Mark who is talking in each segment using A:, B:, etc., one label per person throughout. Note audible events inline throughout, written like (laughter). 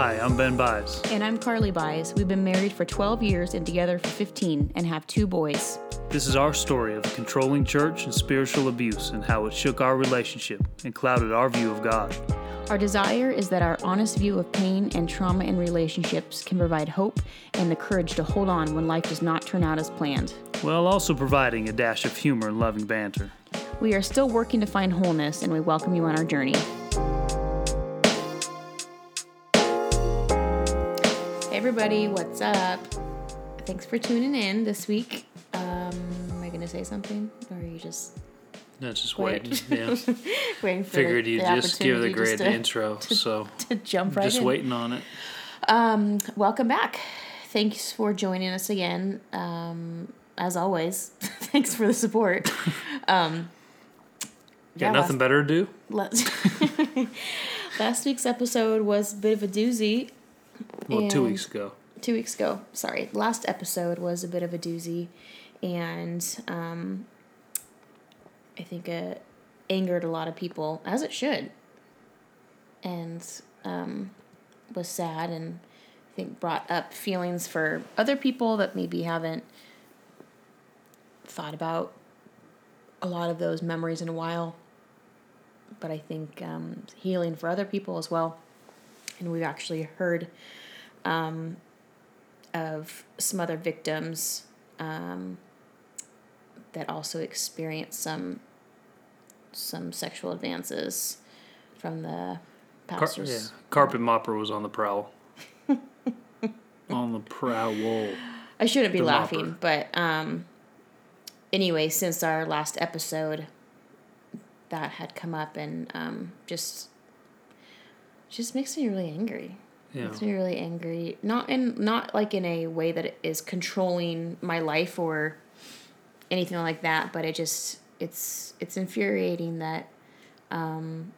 A: Hi, I'm Ben Bies.
B: And I'm Carly Bies. We've been married for 12 years and together for 15 and have two boys.
A: This is our story of a controlling church and spiritual abuse and how it shook our relationship and clouded our view of God.
B: Our desire is that our honest view of pain and trauma in relationships can provide hope and the courage to hold on when life does not turn out as planned.
A: While also providing a dash of humor and loving banter.
B: We are still working to find wholeness and we welcome you on our journey. Everybody, what's up? Thanks for tuning in this week. Um, am I going to say something? Or are you just
A: No, just
B: Wait.
A: waiting. Yeah. (laughs)
B: waiting for
A: Figured
B: the,
A: you'd
B: the
A: just give the great
B: to,
A: intro, (laughs) so
B: to jump right
A: just
B: in?
A: waiting on it.
B: Um, welcome back. Thanks for joining us again. Um, as always, (laughs) thanks for the support. Um,
A: Got nothing better to do?
B: last, last week's episode was a bit of a doozy.
A: Well, two weeks ago.
B: Two weeks ago, sorry. Last episode was a bit of a doozy, and um, I think it angered a lot of people, as it should, and um, was sad and I think brought up feelings for other people that maybe haven't thought about a lot of those memories in a while. But I think um, healing for other people as well. And we've actually heard um, of some other victims um, that also experienced some some sexual advances from the
A: Car-
B: pastors.
A: yeah. Carpet Mopper was on the prowl. (laughs) on the prowl.
B: I shouldn't be
A: The
B: laughing,
A: mopper.
B: but um, anyway, since our last episode, that had come up and um, just just makes me really angry.
A: Yeah.
B: Makes me really angry. Not in not like in a way that it is controlling my life or anything like that, but it just it's it's infuriating that um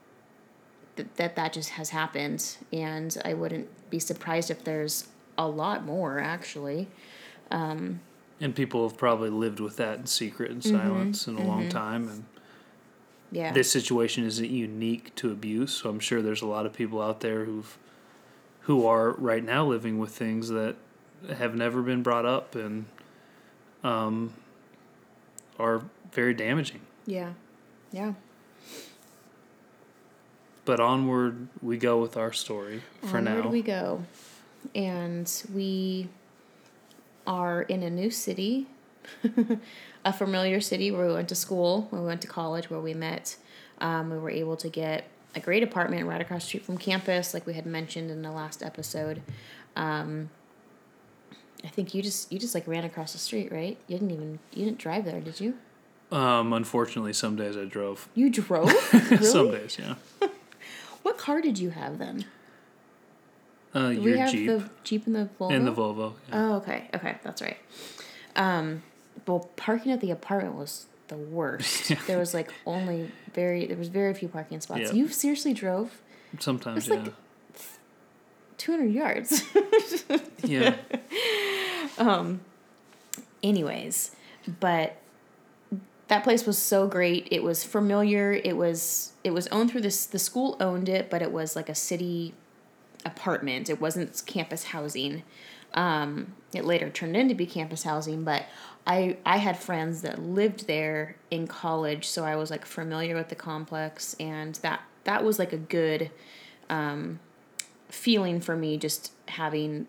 B: that that, that just has happened and I wouldn't be surprised if there's a lot more actually.
A: Um, and people have probably lived with that in secret and silence mm-hmm. in a long mm-hmm. time. And
B: Yeah.
A: this situation isn't unique to abuse, so I'm sure there's a lot of people out there who've who are right now living with things that have never been brought up and um, are very damaging.
B: yeah. Yeah.
A: But onward we go with our story for now.
B: Onward
A: now.
B: we go. And we are in a new city, (laughs) a familiar city where we went to school, where we went to college, where we met. Um, we were able to get a great apartment right across the street from campus, like we had mentioned in the last episode. Um, I think you just you just like ran across the street, right? You didn't even you didn't drive there, did you?
A: um, unfortunately, some days I drove.
B: You drove? (laughs) really?
A: some days, yeah. (laughs)
B: What car did you have then?
A: Uh, your
B: we have
A: Jeep
B: the Jeep and the Volvo.
A: and the Volvo. Yeah.
B: Oh, okay. Okay, that's right. Um, well, parking at the apartment was the worst. (laughs) There was like only very there was very few parking spots.
A: Yeah.
B: You seriously drove
A: Sometimes, yeah.
B: like- 200 yards. (laughs)
A: yeah.
B: Anyways, but that place was so great. It was familiar. It was it was owned through this the school owned it, but it was like a city apartment. It wasn't campus housing. Um, it later turned into be campus housing, but I I had friends that lived there in college, so I was like familiar with the complex, and that that was like a good um, feeling for me. Just having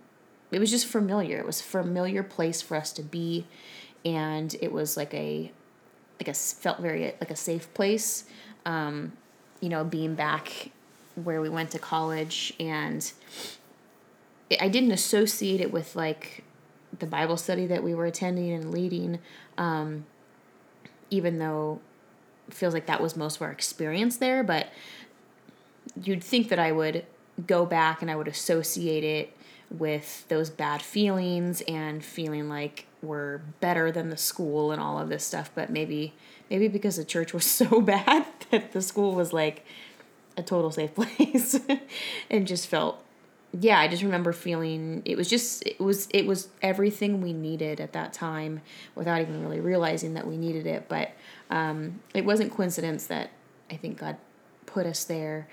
B: it was just familiar. It was a familiar place for us to be, and it was like a like a felt very like a safe place. Um, you know, being back where we went to college, and I didn't associate it with like the Bible study that we were attending and leading, um, even though feels like that was most of our experience there. But you'd think that I would go back and I would associate it with those bad feelings and feeling like we're better than the school and all of this stuff but maybe maybe because the church was (laughs) so bad that the school was like a total safe (laughs) place and just felt yeah i just remember feeling it was just it was it was everything we needed at that time without even really realizing that we needed it but um, it wasn't coincidence that i think god put us there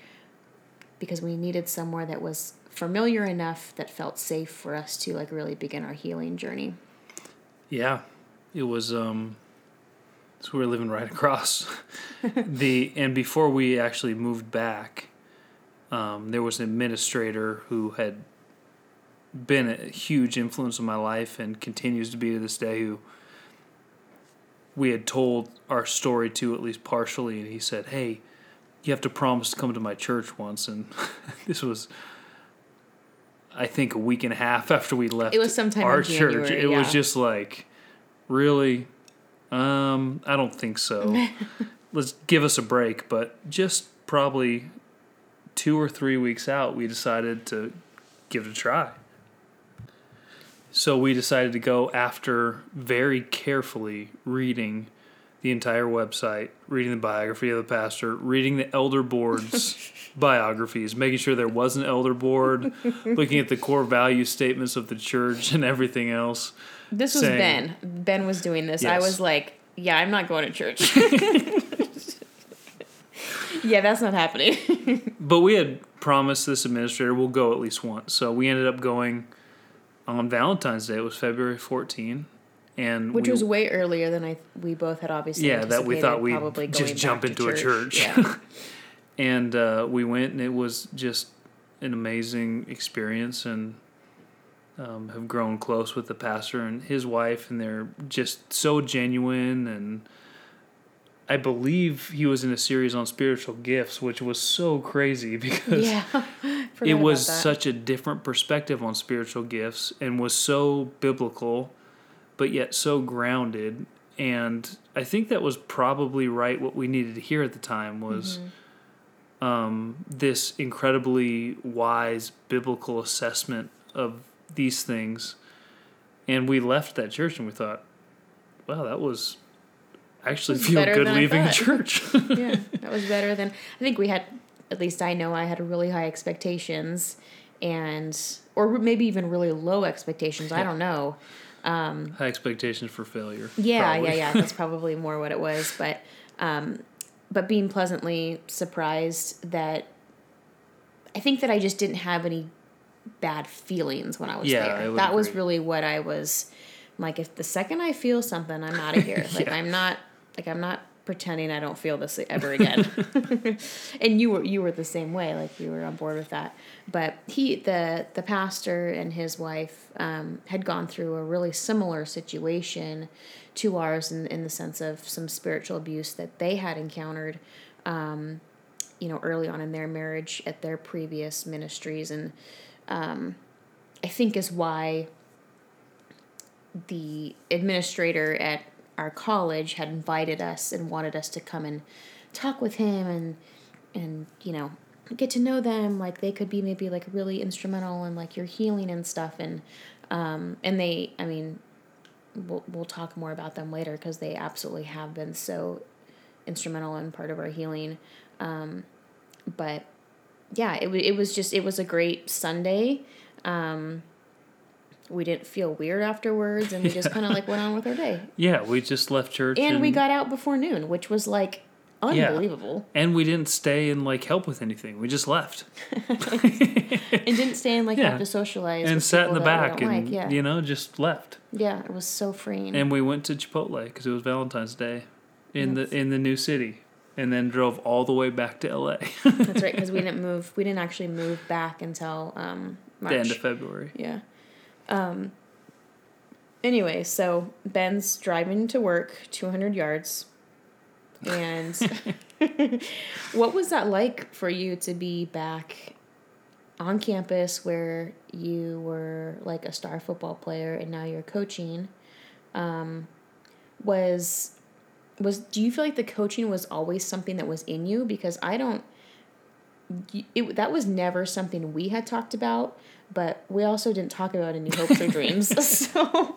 B: because we needed somewhere that was familiar enough that felt safe for us to like really begin our healing journey.
A: Yeah, it was. Um, so we were living right (laughs) across the, and before we actually moved back, um, there was an administrator who had been a huge influence in my life and continues to be to this day. Who we had told our story to at least partially, and he said, "Hey, you have to promise to come to my church once." And (laughs) this was I think a week and a half after we left
B: It was sometime
A: our
B: in January,
A: church. It
B: yeah.
A: was just like, really? Um, I don't think so. (laughs) Let's give us a break. But just probably two or three weeks out, we decided to give it a try. So we decided to go after very carefully reading the entire website, reading the biography of the pastor, reading the elder board's (laughs) biographies, making sure there was an elder board, looking at the core value statements of the church and everything else.
B: This was
A: saying-
B: Ben. Ben was doing this. I was like, yeah, I'm not going to church. (laughs) yeah, that's not happening. (laughs)
A: But we had promised this administrator we'll go at least once. So we ended up going on Valentine's Day. It was February 14. And
B: Which
A: we,
B: was way earlier than I we both had obviously.
A: yeah, that we thought we'd
B: probably
A: just jump into a church.
B: Yeah. (laughs) (laughs)
A: and uh, we went, and it was just an amazing experience, and um, have grown close with the pastor and his wife, and they're just so genuine. And I believe he was in a series on spiritual gifts, which was so crazy (laughs) because
B: yeah. (laughs)
A: It was such a different perspective on spiritual gifts and was so biblical but yet so grounded and i think that was probably right what we needed to hear at the time was
B: Mm-hmm.
A: um, this incredibly wise biblical assessment of these things and we left that church and we thought wow that was actually feel good leaving church (laughs) (laughs)
B: yeah, that was better than I think we had. At least I know I had really high expectations, and or maybe even really low expectations. I don't know.
A: high expectations for failure
B: Yeah,
A: probably.
B: yeah, yeah. That's probably more what it was, but um, but being pleasantly surprised that I think that I just didn't have any bad feelings when I was
A: Yeah,
B: there.
A: I
B: that was really what I was like. If the second I feel something, I'm out of here. (laughs) Like
A: Yeah.
B: I'm not like I'm not pretending I don't feel this ever again. (laughs) and you were you were the same way. Like you were on board with that. But he the the pastor and his wife um, had gone through a really similar situation to ours in in the sense of some spiritual abuse that they had encountered. Um, you know, early on in their marriage at their previous ministries, and um, I think is why the administrator at our college had invited us and wanted us to come and talk with him and and you know get to know them. Like they could be maybe like really instrumental in like your healing and stuff. And um and they i mean we'll, we'll talk more about them later because they absolutely have been so instrumental in part of our healing. Um but yeah it, it was just it was a great sunday. Um we didn't feel weird afterwards and we just kind of like went on with our day (laughs)
A: yeah we just left church
B: and we got out before noon which was like
A: Yeah.
B: unbelievable
A: and we didn't stay and like help with anything we just left (laughs)
B: and didn't stay and like
A: Yeah.
B: have to socialize
A: and sat in the back and
B: like. yeah
A: you know just left
B: yeah it was so freeing
A: and we went to chipotle because it was valentine's day in the in the new city and then drove all the way back to la
B: that's right because we didn't move we didn't actually move back until um March.
A: the end of february
B: Yeah. Um, anyway, so Ben's driving to work 200 yards. And (laughs) what was that like for you to be back on campus where you were like a star football player and now you're coaching? Um, was was do you feel like the coaching was always something that was in you because I don't it, that was never something we had talked about, but we also didn't talk about any hopes or dreams. (laughs) So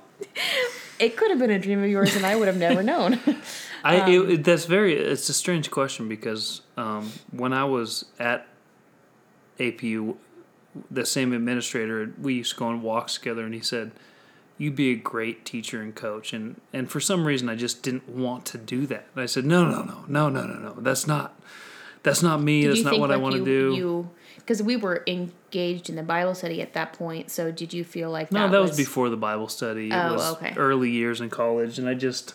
B: it could have been a dream of yours, and I would have never known. (laughs)
A: I
B: Um,
A: it, that's very it's a strange question because um, when I was at APU, the same administrator we used to go on walks together, and he said, "You'd be a great teacher and coach," and and for some reason I just didn't want to do that. And I said, "No, no, no, no, no, no, no. That's not that's not me. That's not what I want to do."
B: You because we were engaged in the Bible study at that point. So did you feel like
A: no, that, was, before the Bible study. It
B: Oh,
A: was
B: okay.
A: early years in college, and I just,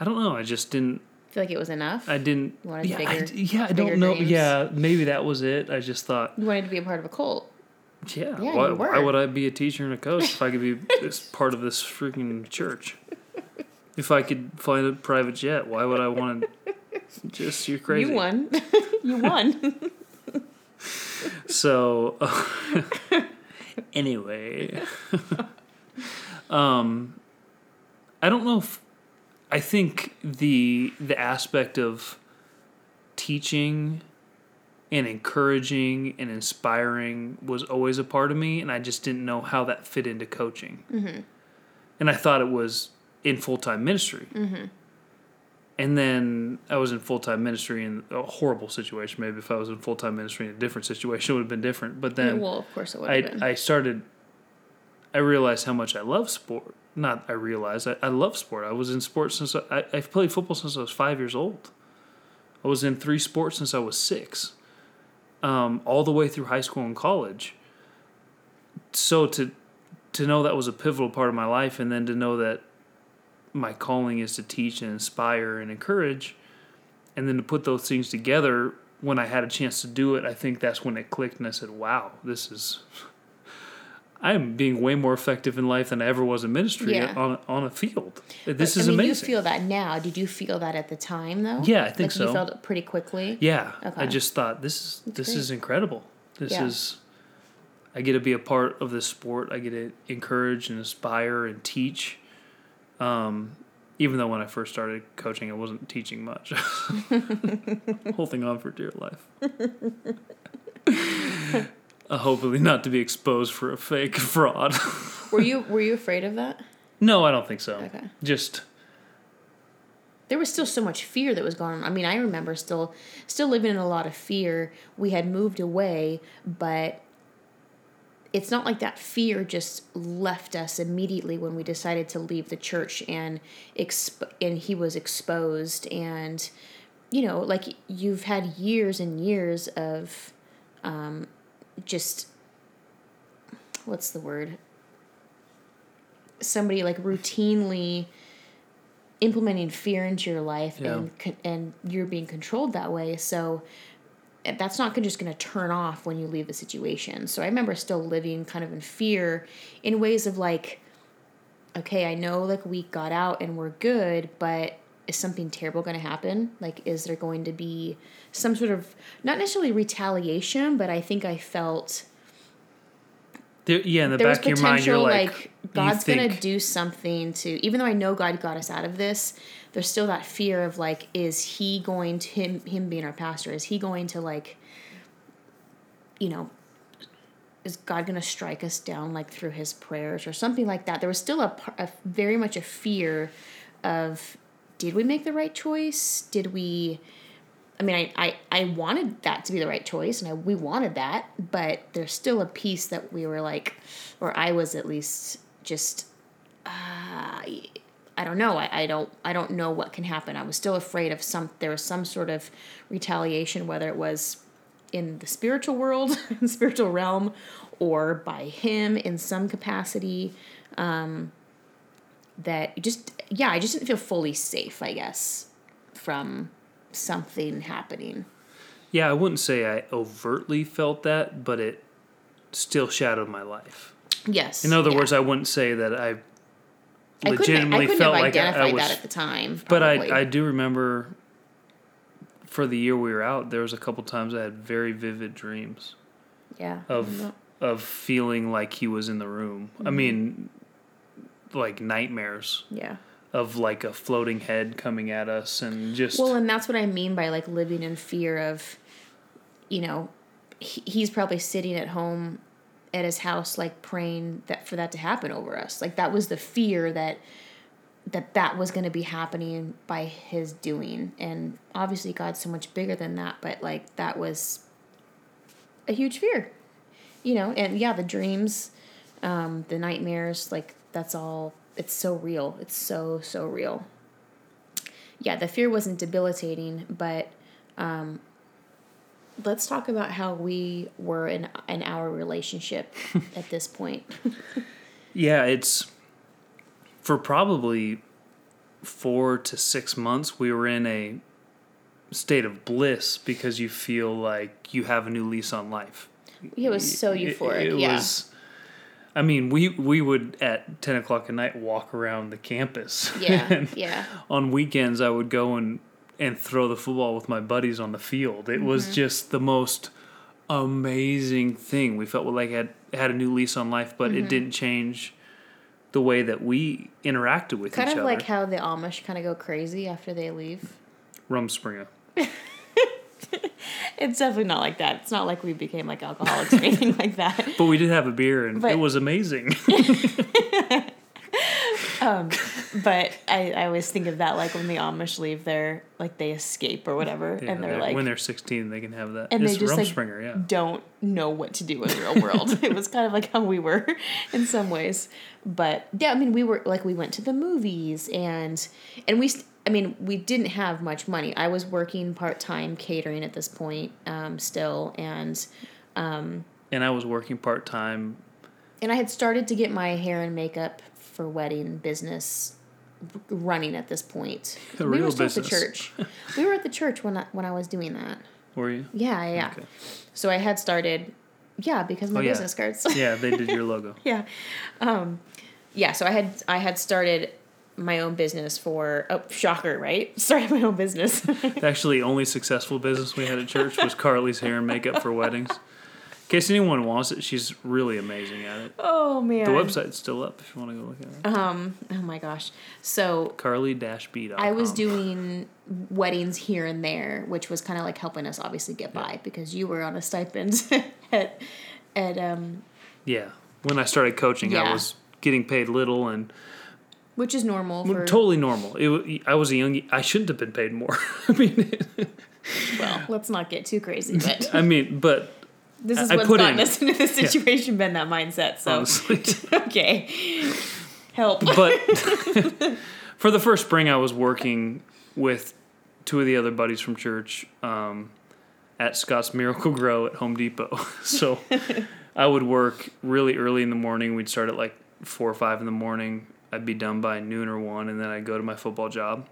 A: I don't know. I just didn't.
B: feel like it was enough?
A: I didn't.
B: You wanted
A: yeah,
B: bigger-
A: d- yeah, I don't know.
B: dreams?
A: Yeah, maybe that was it. I just thought,
B: you wanted to be a part of a cult.
A: yeah,
B: Yeah,
A: why, why would I be a teacher and a coach if I could be (laughs) part of this freaking church? If I could find a private jet, why would I want to? (laughs) Just you're crazy.
B: You won. (laughs) you won.
A: So, (laughs) anyway, (laughs) um, I don't know if I think the the aspect of teaching and encouraging and inspiring was always a part of me, and I just didn't know how that fit into coaching. Mm-hmm. And I thought it was in full time ministry. Mm-hmm. And then I was in full time ministry in a horrible situation. Maybe if I was in full time ministry in a different situation, it would have been different. But then
B: well, of course it would have
A: I
B: been.
A: I started. I realized how much I love sport. Not I realized I, I love sport. I was in sports since I, I I've played football since I was five years old. I was in three sports since I was six, um, all the way through high school and college. So to to know that was a pivotal part of my life, and then to know that my calling is to teach and inspire and encourage, and then to put those things together when I had a chance to do it, I think that's when it clicked, and I said, "Wow, this is." I'm being way more effective in life than I ever was in ministry
B: Yeah.
A: on on a field. This
B: I
A: is
B: mean,
A: amazing.
B: you feel that now. Did you feel that at the time, though?
A: Yeah, I think
B: like
A: so.
B: You felt it pretty quickly.
A: Yeah, I just thought this is this
B: great.
A: is incredible. This
B: Yeah.
A: is I get to be a part of this sport. I get to encourage and inspire and teach. Um, even though when I first started coaching, I wasn't teaching much, (laughs) holding on for dear life. (laughs) uh, hopefully, not to be exposed for a fake (laughs) fraud.
B: Were you Were you afraid of that?
A: no, I don't think so.
B: Okay.
A: Just
B: there was still so much fear that was going on. I mean, I remember still still living in a lot of fear. We had moved away, but it's not like that fear just left us immediately when we decided to leave the church and exp- and he was exposed and you know, like you've had years and years of um just what's the word? Somebody like routinely implementing fear into your life
A: Yeah.
B: and and you're being controlled that way so Eh, that's not just going to turn off when you leave the situation. So i remember still living kind of in fear in ways of like okay i know like we got out and we're good but is something terrible going to happen? Like is there going to be some sort of not necessarily retaliation but i think i felt
A: there, yeah, in the
B: there
A: back of your mind, you're like,
B: like,
A: you
B: God's gonna do something to even though I know God got us out of this, there's still that fear of like, is he going to him him being our pastor, is he going to like you know is God gonna strike us down like through his prayers or something like that? There was still a, a very much a fear of did we make the right choice? Did we I mean, I, I, I wanted that to be the right choice, and I, we wanted that, but there's still a piece that we were like, or I was at least just, uh, I don't know. I, I don't I don't know what can happen. I was still afraid of some. There was some sort of retaliation, whether it was in the spiritual world, (laughs) spiritual realm, or by him in some capacity. Um, that just yeah, I just didn't feel fully safe. I guess from something happening.
A: Yeah, I wouldn't say I overtly felt that, but it still shadowed my life.
B: Yes.
A: In other
B: yeah.
A: words, I wouldn't say that I
B: I couldn't, I
A: legitimately
B: couldn't
A: felt
B: have
A: like I,
B: identified
A: I was.
B: that at the time.
A: but. I, I do remember for the year we were out, there was a couple times I had very vivid dreams
B: yeah.
A: of of feeling like he was in the room.
B: Mm-hmm.
A: I mean, like nightmares
B: yeah.
A: of like a floating head coming at us and just
B: Well, and that's what I mean by like living in fear of, you know, he, he's probably sitting at home at his house like praying that for that to happen over us. Like that was the fear that that that was going to be happening by his doing. And obviously God's so much bigger than that, but like that was a huge fear. You know, and yeah, the dreams, um, the nightmares, like that's all it's so real. It's so so real yeah, the fear wasn't debilitating, but um, let's talk about how we were in in our relationship (laughs) at this point.
A: Yeah, it's for probably four to six months, we were in a state of bliss because you feel like you have a new lease on life.
B: It was so euphoric.
A: It,
B: yeah.
A: was. I mean, we we would at ten o'clock at night walk around the campus.
B: yeah. (laughs) Yeah.
A: on weekends, I would go and and throw the football with my buddies on the field. It
B: Mm-hmm.
A: was just the most amazing thing. We felt like had had a new lease on life, but
B: Mm-hmm.
A: it didn't change the way that we interacted with
B: Kind
A: each other.
B: Kind of like how the Amish kind of go crazy after they leave.
A: Rumspringa. (laughs)
B: It's definitely not like that. It's not like we became like alcoholics or anything like that. (laughs)
A: But we did have a beer, and
B: But-
A: it was amazing. (laughs)
B: But I, I always think of that like when the Amish leave their like they escape or whatever,
A: Yeah,
B: and they're
A: they're-
B: like
A: when they're sixteen, they can have that.
B: And they
A: it's
B: just, like,
A: Rumspringa, yeah.
B: don't know what to do in the real world. (laughs) it was kind of like how we were (laughs) in some ways. But yeah, I mean, we were like we went to the movies and and we st- I mean, we didn't have much money. I was working part-time catering at this point um, still and
A: And I was working part time.
B: and I had started to get my hair and makeup for wedding business running at this point.
A: A
B: we
A: real
B: were still at the church. (laughs) we were at the church when I, when I was doing that.
A: Were you?
B: Yeah, yeah. yeah.
A: Okay.
B: So I had started yeah, because my
A: Oh, yeah.
B: business cards. (laughs)
A: Yeah, they did your (laughs) logo.
B: yeah um yeah so i had i had started my own business for oh shocker right started my own business
A: actually only successful business we had at church was Carly's hair and makeup for weddings. In case anyone wants it, she's really amazing at it.
B: oh man
A: The website's still up if you want to go look at it.
B: um oh my gosh so
A: Carly-b.com.
B: i was doing weddings here and there which was kind of like helping us obviously get by because you were on a stipend (laughs) at at um
A: Yeah. When I started coaching, I was getting paid little and
B: which is normal for
A: totally normal. It, I was a young. I shouldn't have been paid more. (laughs) I mean,
B: well let's not get too crazy (laughs) but
A: I mean, but
B: this is
A: I
B: what's
A: put
B: gotten
A: in-
B: us into this situation been that mindset so (laughs) okay help
A: but (laughs) for the first spring, I was working with two of the other buddies from church um, at Scotts Miracle-Gro at Home Depot. (laughs) So I would work really early in the morning. We'd start at like four or five in the morning. I'd be done by noon or one, and then I'd go to my football job.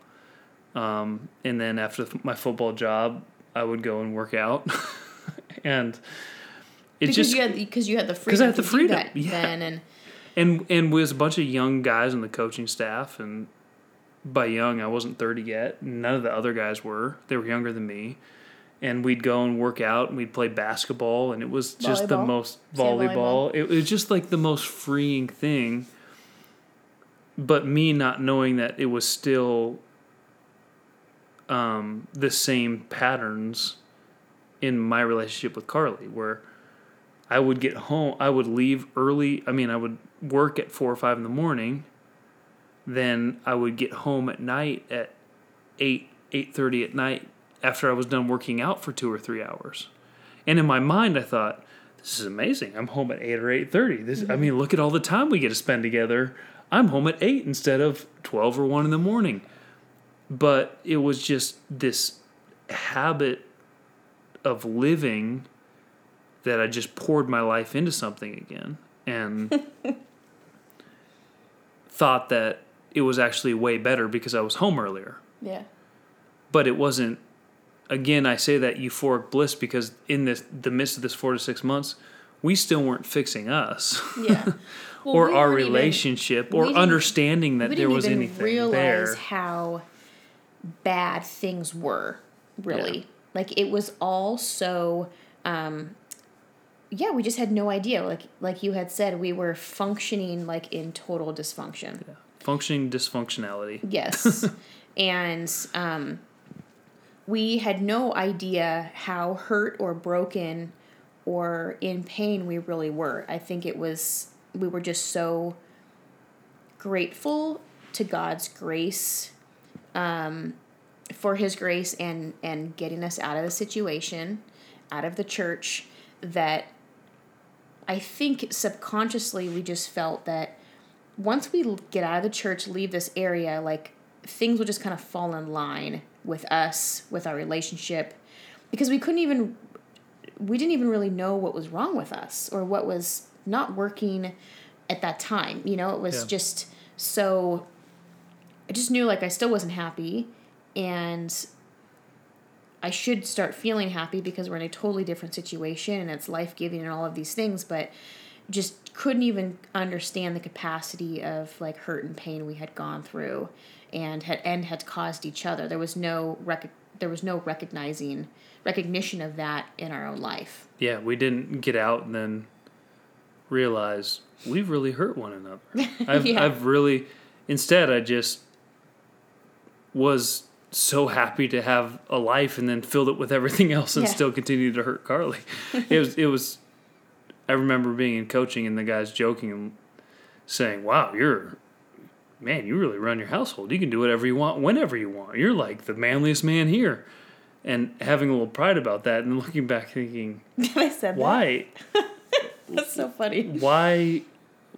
A: Um, and then after my football job, I would go and work out. and it
B: because
A: just
B: you had because you had the
A: 'Cause
B: freedom
A: I had the freedom,
B: that
A: yeah.
B: then and
A: and and was a bunch of young guys on the coaching staff and by young I wasn't 30 yet none of the other guys were they were younger than me. And we'd go and work out and we'd play basketball and it was just the most
B: Sand
A: volleyball. It was just like the most freeing thing. But me not knowing that it was still um, the same patterns in my relationship with Carly where I would get home. I would leave early. I mean, I would work at four or five in the morning. Then I would get home at night at eight eight thirty at night after I was done working out for two or three hours. And in my mind, I thought, "This is amazing. I'm home at eight or eight thirty. This. I mm-hmm. mean, look at all the time we get to spend together. I'm home at eight instead of twelve or one in the morning." But it was just this habit of living that I just poured my life into something again and (laughs) thought that it was actually way better because I was home earlier.
B: yeah
A: But it wasn't again I say that euphoric bliss because in this the midst of this 4 to 6 months we still weren't fixing us
B: yeah (laughs) Well,
A: or
B: we
A: our
B: even-
A: relationship
B: we
A: or understanding that there was
B: even
A: anything
B: realize
A: there.
B: how bad things were really
A: Yeah.
B: like it was all so um yeah we just had no idea like like you had said we were functioning like in total dysfunction
A: Functioning dysfunctionality.
B: Yes. (laughs) and um, we had no idea how hurt or broken or in pain we really were. I think it was, we were just so grateful to God's grace, um, for His grace and, and getting us out of the situation, out of the church, that I think subconsciously we just felt that once we get out of the church, leave this area, like things will just kind of fall in line with us, with our relationship, because we couldn't even we didn't even really know what was wrong with us or what was not working at that time. You know, it was
A: Yeah.
B: just so I just knew like I still wasn't happy and I should start feeling happy because we're in a totally different situation and it's life giving and all of these things, but just couldn't even understand the capacity of like hurt and pain we had gone through and had and had caused each other. There was no rec- there was no recognizing recognition of that in our own life.
A: Yeah, we didn't get out and then realize we've really hurt one another. (laughs) I've
B: Yeah.
A: I've really instead I just was so happy to have a life and then filled it with everything else and
B: Yeah.
A: still continued to hurt Carly. (laughs) it was it was I remember being in coaching and the guys joking and saying, "Wow, you're man, you really run your household. You can do whatever you want whenever you want. You're like the manliest man here." And having a little pride about that and looking back thinking, (laughs)
B: I said
A: why
B: that. (laughs) That's so funny.
A: why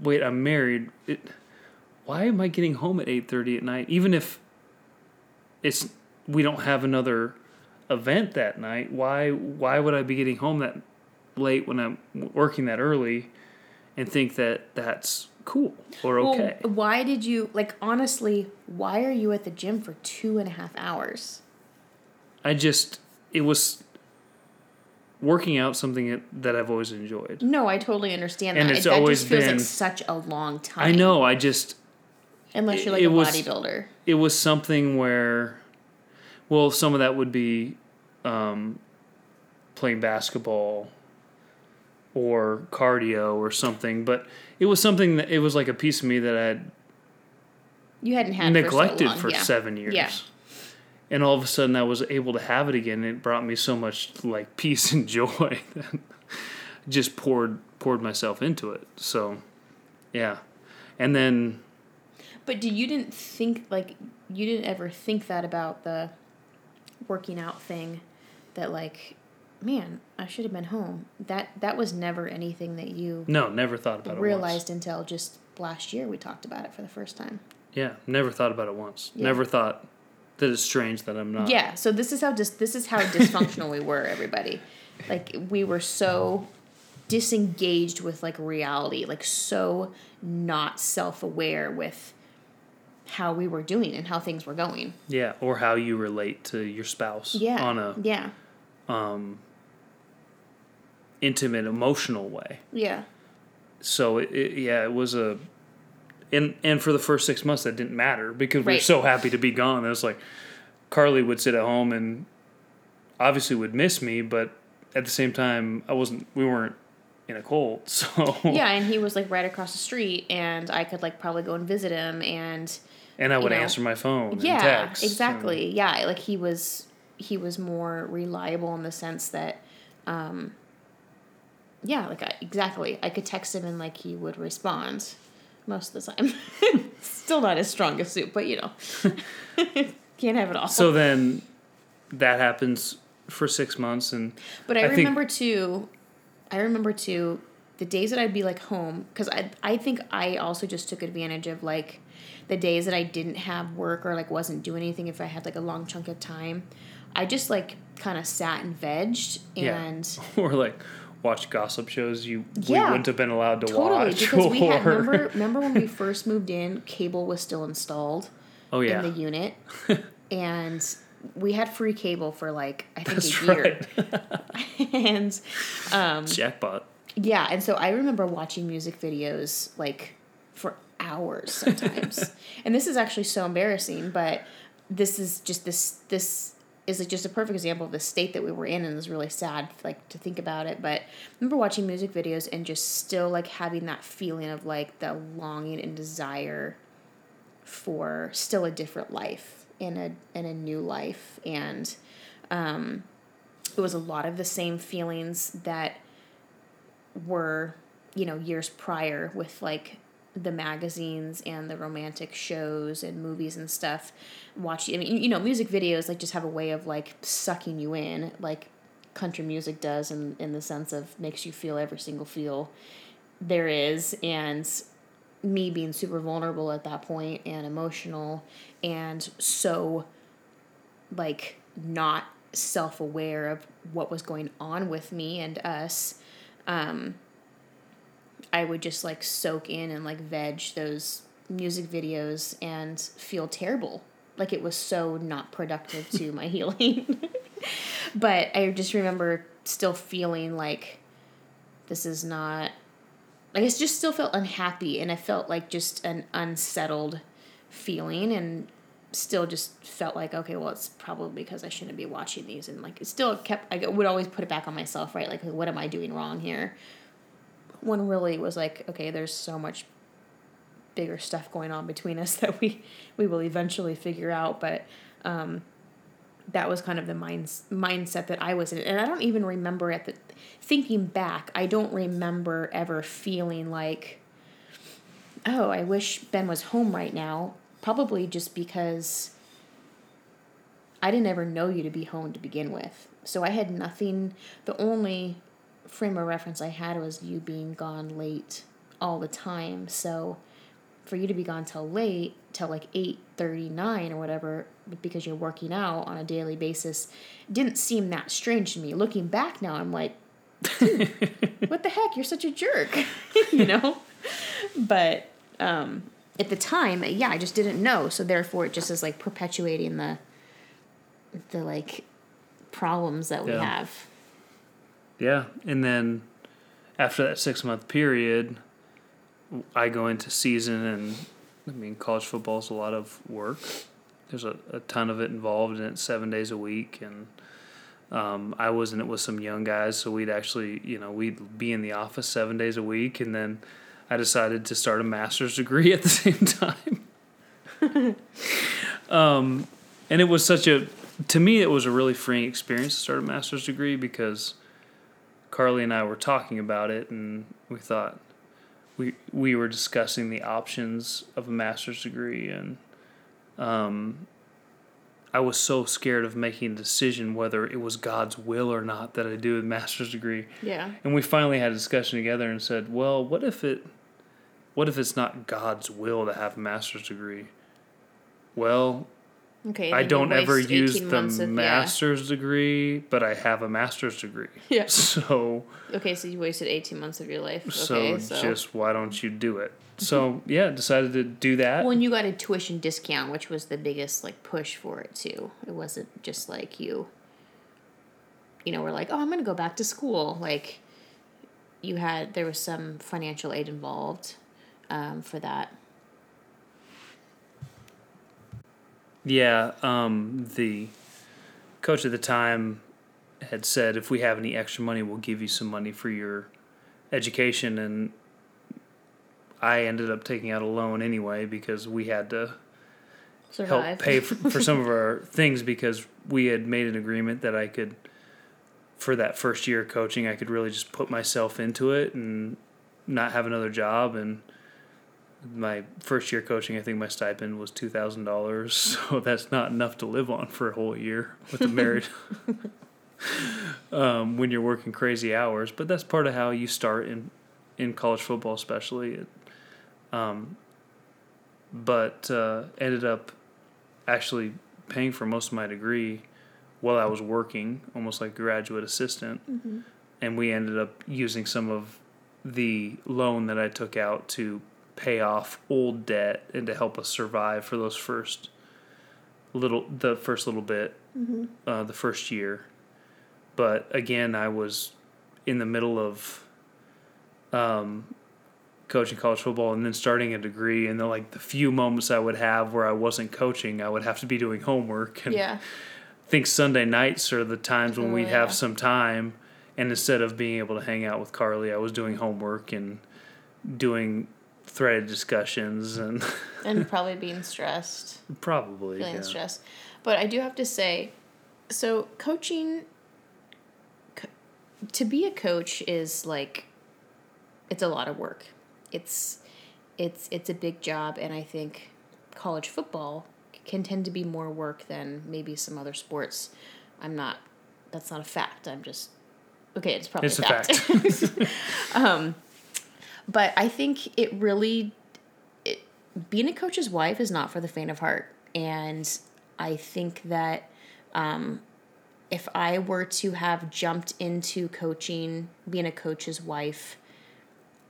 A: wait i'm married it, why am i getting home at 8.30 at night even if it's we don't have another event that night why why would i be getting home that late when i'm working that early and think that that's cool or okay
B: Well, why did you like honestly? Why are you at the gym for two and a half hours?
A: i just it was working out something that, i've always enjoyed
B: No, I totally understand
A: And
B: that.
A: it's
B: that
A: always
B: just feels
A: been-
B: like such a long time.
A: i know i just
B: Unless you're like a
A: was-
B: bodybuilder.
A: it was something where well some of that would be um, playing basketball or cardio or something but it was something that it was like a piece of me that i had
B: You hadn't had
A: neglected
B: for, so long.
A: for
B: yeah.
A: seven years
B: Yeah.
A: and all of a sudden i was able to have it again and it brought me so much like (laughs) peace and joy that just poured poured myself into it so yeah and then
B: But do you didn't think like you didn't ever think that about the working out thing that like man, I should have been home. That that was never anything that you
A: no never thought about it
B: realized until just last year we talked about it for the first time.
A: Yeah, never thought about it once.
B: Yeah.
A: Never thought that it's strange that I'm not.
B: Yeah, so this is how dis- this is how dysfunctional we were, everybody. Like we were so disengaged with like reality, like so not self-aware with how we were doing and how things were going.
A: Yeah, or how you relate to your spouse
B: Yeah.
A: on a
B: yeah.
A: Um, intimate, emotional way.
B: Yeah.
A: So it, it yeah, it was a and and for the first six months that didn't matter because we were so happy to be gone. It was like Carly would sit at home and obviously would miss me, but at the same time I wasn't we weren't in a cold. (laughs) So
B: Yeah, and he was like right across the street and I could like probably go and visit him and
A: and I would
B: know.
A: answer my phone. and
B: yeah,
A: and-
B: exactly. Yeah, like he was he was more reliable in the sense that um yeah, like I, exactly. I could text him and like he would respond most of the time. (laughs) Still not his strongest suit, but you know. (laughs) Can't have it all.
A: So then that happens for six months and
B: But I,
A: I think-
B: remember too. I remember too the days that I'd be like home because I I think I also just took advantage of like the days that I didn't have work or like wasn't doing anything if I had like a long chunk of time. I just like kind of sat and vegged and
A: yeah. (laughs) or like watched gossip shows you we wouldn't have been allowed to
B: totally
A: watch.
B: because we had
A: or-
B: remember (laughs) remember when we first moved in cable was still installed
A: oh yeah,
B: in the unit (laughs) and we had free cable for like I think
A: that's
B: a year
A: right.
B: and um
A: Jackpot.
B: Yeah, and so I remember watching music videos like for hours sometimes. (laughs) and this is actually so embarrassing, but this is just this this is just a perfect example of the state that we were in and it's really sad like to think about it but I remember watching music videos and just still like having that feeling of like the longing and desire for still a different life in a in a new life and um it was a lot of the same feelings that were you know years prior with like the magazines and the romantic shows and movies and stuff watch i mean you know music videos like just have a way of like sucking you in like country music does in, in the sense of makes you feel every single feel there is and me being super vulnerable at that point and emotional and so like not self aware of what was going on with me and us, um, I would just like soak in and like veg those music videos and feel terrible. Like it was so not productive to (laughs) my healing. (laughs) but I just remember still feeling like this is not like I just still felt unhappy and I felt like just an unsettled feeling and still just felt like okay well it's probably because I shouldn't be watching these and like it still kept I would always put it back on myself right like what am I doing wrong here when really was like okay there's so much bigger stuff going on between us (laughs) that we we will eventually figure out but um that was kind of the minds mindset that I was in and I don't even remember at the thinking back I don't remember ever feeling like oh I wish Ben was home right now probably just because I didn't ever know you to be home to begin with. So I had nothing, the only frame of reference I had was you being gone late all the time. So for you to be gone till late, till like 8:39 or whatever because you're working out on a daily basis didn't seem that strange to me. Looking back now, I'm like what the heck? You're such a jerk. (laughs) you know? But um at the time, yeah, I just didn't know. So therefore, it just is like perpetuating the the like problems that we
A: Yeah.
B: have.
A: Yeah, and then after that six month period, I go into season, and I mean, college football is a lot of work. There's a, a ton of it involved in it, seven days a week, and um, I was in it with some young guys, so we'd actually, you know, we'd be in the office seven days a week, and then I decided to start a master's degree (laughs) at the same time. (laughs) um, and it was such a, to me, it was a really freeing experience to start a master's degree because Carly and I were talking about it, and we thought we we were discussing the options of a master's degree, and um, I was so scared of making a decision whether it was God's will or not that I do a master's degree.
B: Yeah.
A: And we finally had a discussion together and said, well, what if it what if it's not God's will to have a master's degree? Well,
B: Okay.
A: I don't ever use the
B: of- yeah.
A: master's degree, but I have a master's degree. (laughs)
B: Yeah. (laughs)
A: So
B: Okay, so you wasted 18 months of your life.
A: so,
B: Okay, so.
A: just why don't you do it? (laughs) So yeah, decided to do that.
B: Well, and you got a tuition discount, which was the biggest like push for it too. It wasn't just like you. You know, we're like, oh, I'm gonna go back to school. Like, you had there was some financial aid involved, um, for that.
A: Yeah, um, the coach at the time had said, if we have any extra money, we'll give you some money for your education. And I ended up taking out a loan anyway because we had to
B: Survive.
A: help pay for, (laughs) for some of our things because we had made an agreement that I could, for that first year of coaching, I could really just put myself into it and not have another job. And my first year coaching, I think my stipend was two thousand dollars, (laughs) so that's not enough to live on for a whole year with a married. (laughs) um, when you're working crazy hours, but that's part of how you start in in college football, especially. It, um, but uh, ended up actually paying for most of my degree while I was working, almost like graduate assistant. And we ended up using some of the loan that I took out to pay off old debt and to help us survive for those first little the first little bit uh, the first year but again i was in the middle of um, coaching college football and then starting a degree and then like the few moments i would have where i wasn't coaching i would have to be doing homework and
B: yeah.
A: I think sunday nights are the times when
B: Oh,
A: we'd
B: yeah.
A: have some time and instead of being able to hang out with carly i was doing homework and doing threaded discussions and (laughs)
B: And probably being stressed.
A: probably
B: feeling
A: yeah.
B: stressed. But I do have to say, so coaching, co- to be a coach is like, it's a lot of work. It's, it's it's a big job, and I think college football can tend to be more work than maybe some other sports. I'm not. That's not a fact. I'm just. Okay, it's probably
A: It's
B: a
A: a
B: fact. (laughs) um, but I think it really it, being a coach's wife is not for the faint of heart and i think that um, if I were to have jumped into coaching, being a coach's wife,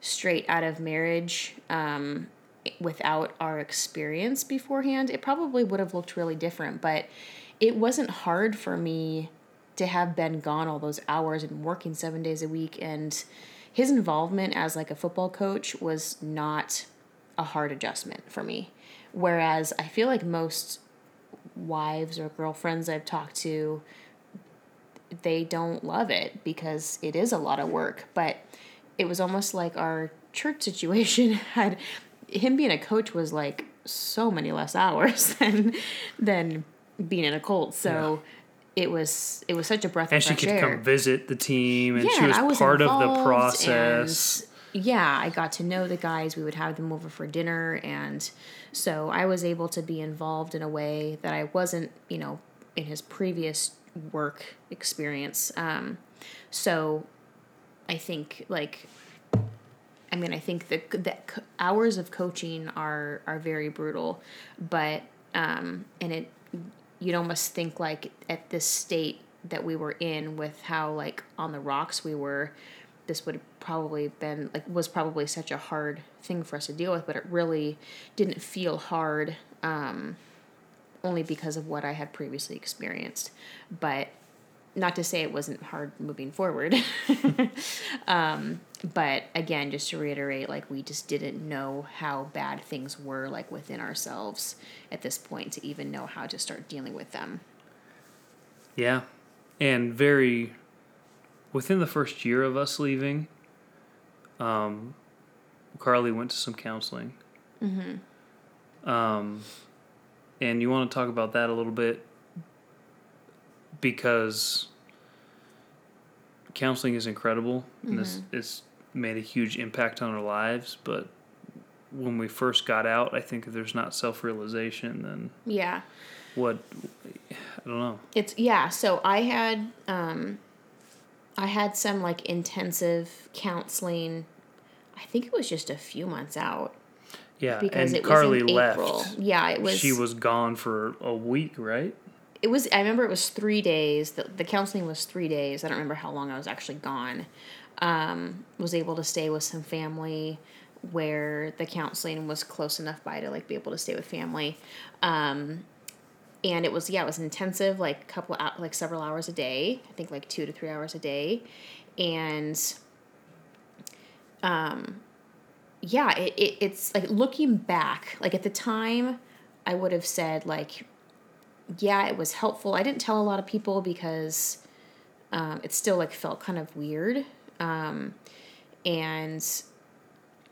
B: straight out of marriage, um, without our experience beforehand, it probably would have looked really different. But it wasn't hard for me to have been gone all those hours and working seven days a week. And his involvement as like a football coach was not a hard adjustment for me. Whereas I feel like most wives or girlfriends I've talked to, they don't love it because it is a lot of work. But it was almost like our church situation (laughs) had him being a coach was like so many less hours (laughs) than than being in a cult. So yeah. It was it was such a breath
A: and
B: of fresh
A: air. And
B: she could
A: come visit the team, and yeah, she was, was part of the process.
B: yeah, I got to know the guys. We would have them over for dinner, and so I was able to be involved in a way that I wasn't, you know, in his previous work experience. Um, so I think like I mean, I think the, that hours of coaching are are very brutal, but um, and it you'd almost think like at this state that we were in with how like on the rocks we were, this would have probably been like was probably such a hard thing for us to deal with, but it really didn't feel hard. Um, only because of what I had previously experienced, but not to say it wasn't hard moving forward. (laughs) um, but again, just to reiterate, like we just didn't know how bad things were like within ourselves at this point to even know how to start dealing with them.
A: Yeah. And very within the first year of us leaving, um, Carly went to some counseling. Mm-hmm. Um, and you want to talk about that a little bit because counseling is incredible mm-hmm. and it's, it's made a huge impact on our lives but when we first got out i think if there's not self-realization then
B: yeah.
A: what i don't know.
B: It's yeah so i had um i had some like intensive counseling i think it was just a few months out.
A: Yeah because and it carly was in left April.
B: yeah it was
A: she was gone for a week right
B: it was I remember it was three days. The, the counseling was three days. I don't remember how long I was actually gone. Um, was able to stay with some family where the counseling was close enough by to like be able to stay with family. Um, and it was yeah, it was intensive, like a couple like several hours a day. I think like two to three hours a day, and um, yeah, it, it it's like looking back, like at the time, I would have said like yeah, it was helpful. I didn't tell a lot of people because um, it still like felt kind of weird. Um, and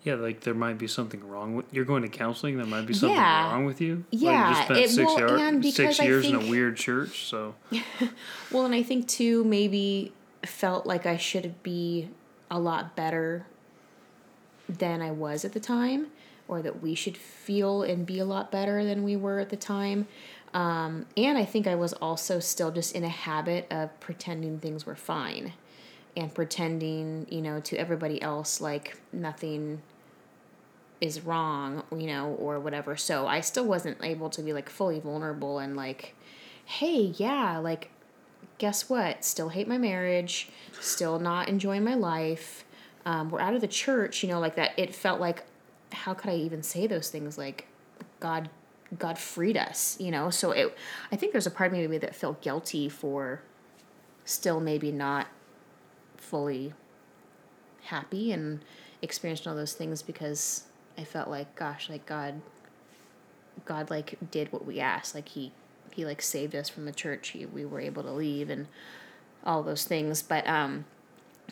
A: yeah, like there might be something wrong with you're going to counseling. There might be something
B: yeah,
A: wrong with you.
B: Yeah,
A: like you just spent
B: it,
A: six,
B: well,
A: yard, six years think, in a weird church. So (laughs)
B: well, and I think too maybe felt like I should be a lot better than I was at the time, or that we should feel and be a lot better than we were at the time. Um, and I think I was also still just in a habit of pretending things were fine and pretending, you know, to everybody else like nothing is wrong, you know, or whatever. So I still wasn't able to be like fully vulnerable and like, hey, yeah, like, guess what? Still hate my marriage, still not enjoying my life. Um, we're out of the church, you know, like that. It felt like, how could I even say those things? Like, God God freed us, you know. So it, I think there's a part of me maybe that felt guilty for still maybe not fully happy and experiencing all those things because I felt like, gosh, like God, God like did what we asked. Like he, he like saved us from the church. He, we were able to leave and all those things. But um,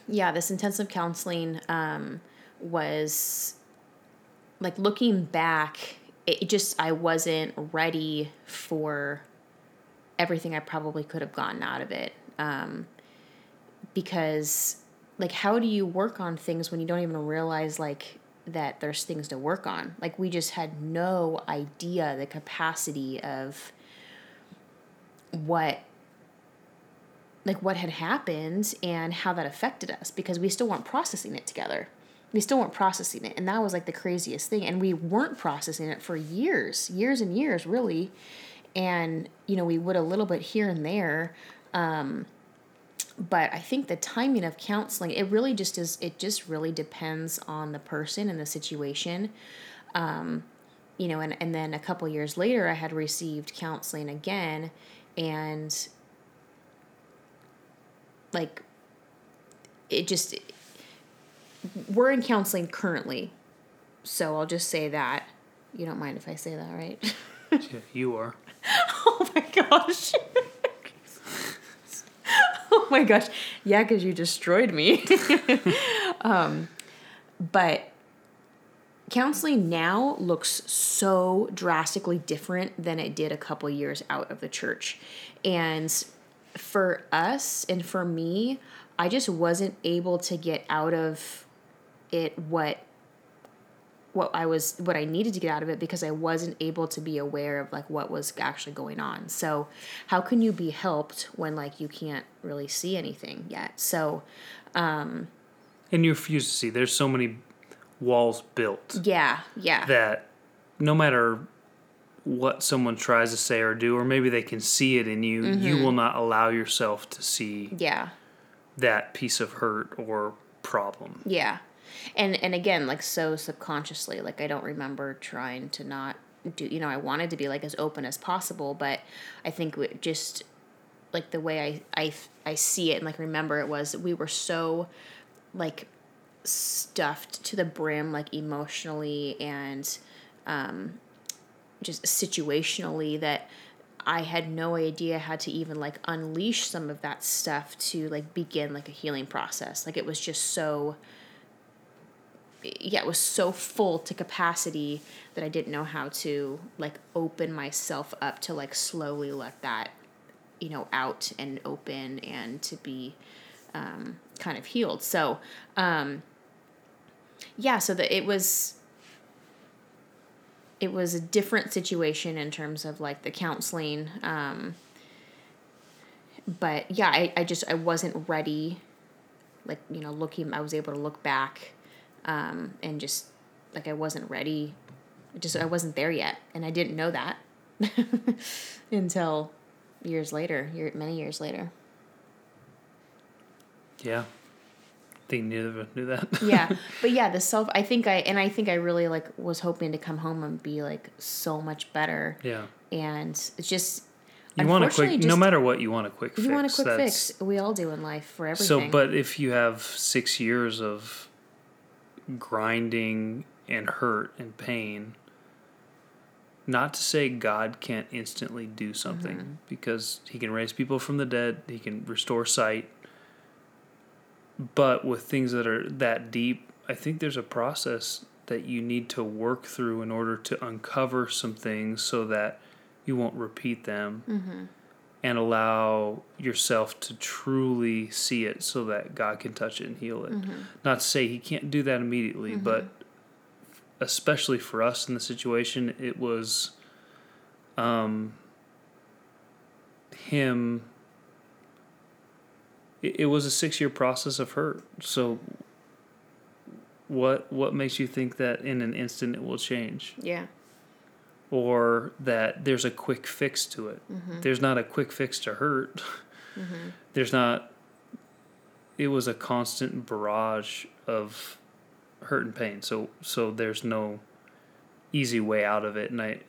B: yeah, this intensive counseling um, was like looking back it just I wasn't ready for everything I probably could have gotten out of it. Um, because like how do you work on things when you don't even realize like that there's things to work on? Like we just had no idea the capacity of what like what had happened and how that affected us because we still weren't processing it together we still weren't processing it and that was like the craziest thing and we weren't processing it for years years and years really and you know we would a little bit here and there Um, but I think the timing of counseling, it really just is, it just really depends on the person and the situation. Um, you know, and, and then a couple years later, I had received counseling again, and like, it just, we're in counseling currently. So I'll just say that. You don't mind if I say that, right? (laughs)
A: Yeah, you are. (laughs)
B: oh my gosh. (laughs) oh my gosh. Yeah, because you destroyed me. um, but counseling now looks so drastically different than it did a couple years out of the church. And for us and for me, I just wasn't able to get out of it what what I was what I needed to get out of it because I wasn't able to be aware of like what was actually going on. So how can you be helped when like you can't really see anything yet? So um
A: And you refuse to see. There's so many walls built
B: yeah, yeah.
A: that no matter what someone tries to say or do, or maybe they can see it in you, you will not allow yourself to see
B: yeah.
A: that piece of hurt or problem.
B: Yeah. And and again, like so subconsciously, like I don't remember trying to not do you know, I wanted to be like as open as possible, but I think just like the way I I I see it and like remember it was we were so like stuffed to the brim like emotionally and um just situationally that I had no idea how to even like unleash some of that stuff to like begin like a healing process. Like it was just so yeah, it was so full to capacity that I didn't know how to like open myself up to like slowly let that, you know, out and open and to be um, kind of healed. So, um, yeah, so that it was it was a different situation in terms of like the counseling. Um, but yeah, I, I just I wasn't ready. Like you know, looking, I was able to look back, um, and just like I wasn't ready. Just I wasn't there yet, and I didn't know that (laughs) until years later, year many years later.
A: Yeah. I think neither knew that. (laughs)
B: yeah but yeah the self i think i and i think i really like was hoping to come home and be like so much better
A: yeah.
B: and it's just
A: You want a quick, no matter what, you want a quick fix.
B: you want a quick
A: That's-
B: fix we all do in life for everything
A: So, but if you have six years of grinding and hurt and pain, not to say God can't instantly do something
B: Mm-hmm.
A: because He can raise people from the dead, He can restore sight. But with things that are that deep, I think there's a process that you need to work through in order to uncover some things so that you won't repeat them
B: Mm-hmm.
A: And allow yourself to truly see it so that God can touch it and heal it. Not to say He can't do that immediately, but especially for us in the situation, it was um, Him. It, it was a six year process of hurt. So, what what makes you think that in an instant it will change?
B: yeah
A: or that there's a quick fix to it. Mm-hmm. There's not a quick fix to hurt. Mm-hmm. There's not. It was a constant barrage of hurt and pain. So so there's no easy way out of it. And I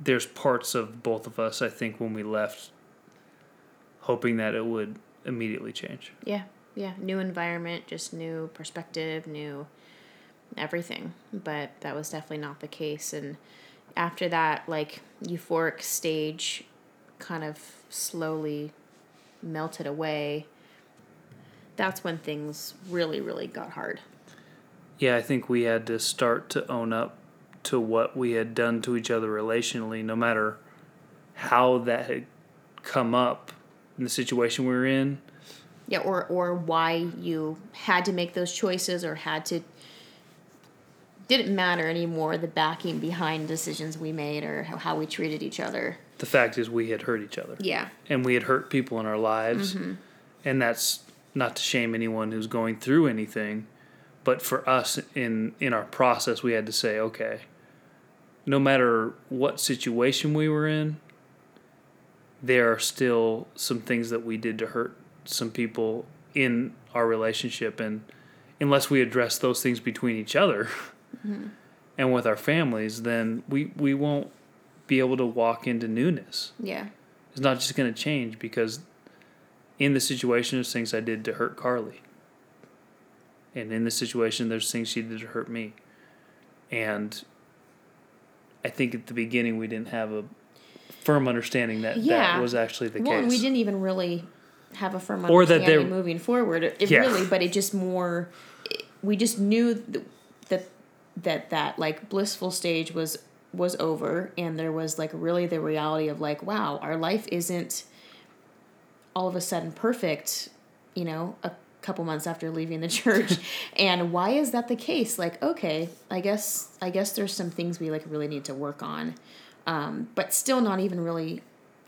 A: there's parts of both of us I think when we left, hoping that it would immediately change.
B: yeah yeah new environment just new perspective new everything but that was definitely not the case and after that like euphoric stage kind of slowly melted away that's when things really really got hard
A: Yeah, I think we had to start to own up to what we had done to each other relationally, no matter how that had come up in the situation we were in.
B: yeah or or why you had to make those choices or had to didn't matter anymore the backing behind decisions we made or how, we treated each other
A: The fact is, we had hurt each other.
B: yeah
A: And we had hurt people in our lives. Mm-hmm. And that's not to shame anyone who's going through anything. But for us, in, in our process, we had to say, okay, no matter what situation we were in, there are still some things that we did to hurt some people in our relationship and unless we address those things between each other (laughs) mm-hmm. and with our families then we we won't be able to walk into newness
B: yeah
A: it's not just going to change because in the situation there's things i did to hurt carly and in the situation there's things she did to hurt me and i think at the beginning we didn't have a firm understanding that yeah. that was actually the well, case.
B: we didn't even really have a firm or understanding that moving forward. It yeah. really, but it just more. we just knew that that like blissful stage was was over, and there was like really the reality of like, wow, our life isn't all of a sudden perfect. You know, a couple months after leaving the church (laughs) and why is that the case like okay i guess i guess there's some things we like really need to work on um, but still not even really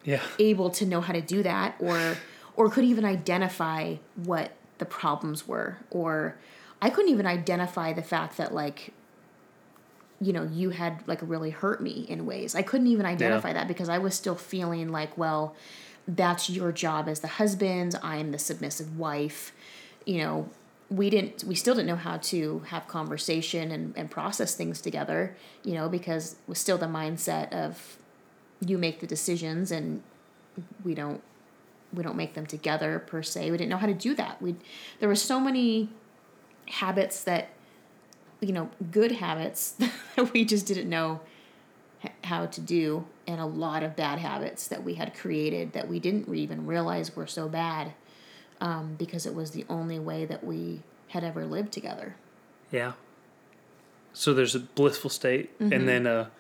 A: yeah.
B: able to know how to do that or or could even identify what the problems were or I couldn't even identify the fact that like you know you had like really hurt me in ways. I couldn't even identify yeah. that because I was still feeling like well that's your job as the husband, I am the submissive wife. You know, we didn't we still didn't know how to have conversation and, and process things together you know because it was still the mindset of you make the decisions and we don't we don't make them together per se we didn't know how to do that we there were so many habits that you know good habits (laughs) that we just didn't know how to do and a lot of bad habits that we had created that we didn't even realize were so bad um, because it was the only way that we had ever lived together.
A: Yeah. So there's a blissful state mm-hmm. and then a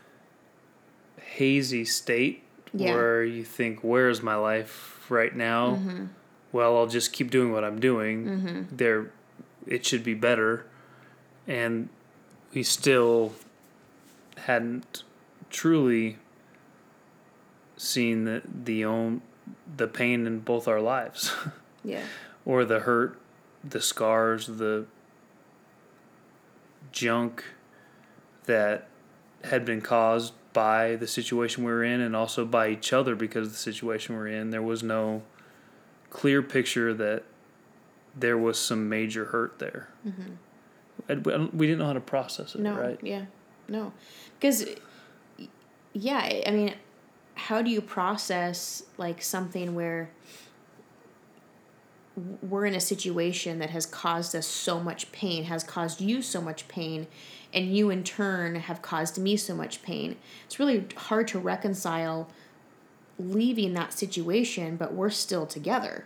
A: hazy state yeah. where you think, where's my life right now? Mm-hmm. Well, I'll just keep doing what I'm doing. Mm-hmm. There, it should be better. And we still hadn't truly seen the the own the pain in both our lives. (laughs)
B: Yeah.
A: or the hurt, the scars, the junk that had been caused by the situation we were in and also by each other because of the situation we we're in. There was no clear picture that there was some major hurt there. Mm-hmm. Um, we didn't know how to process it,
B: no,
A: right?
B: Yeah, no. Because, yeah, I mean, how do you process like something where we're in a situation that has caused us so much pain, has caused you so much pain, and you in turn have caused me so much pain. It's really hard to reconcile leaving that situation, but we're still together.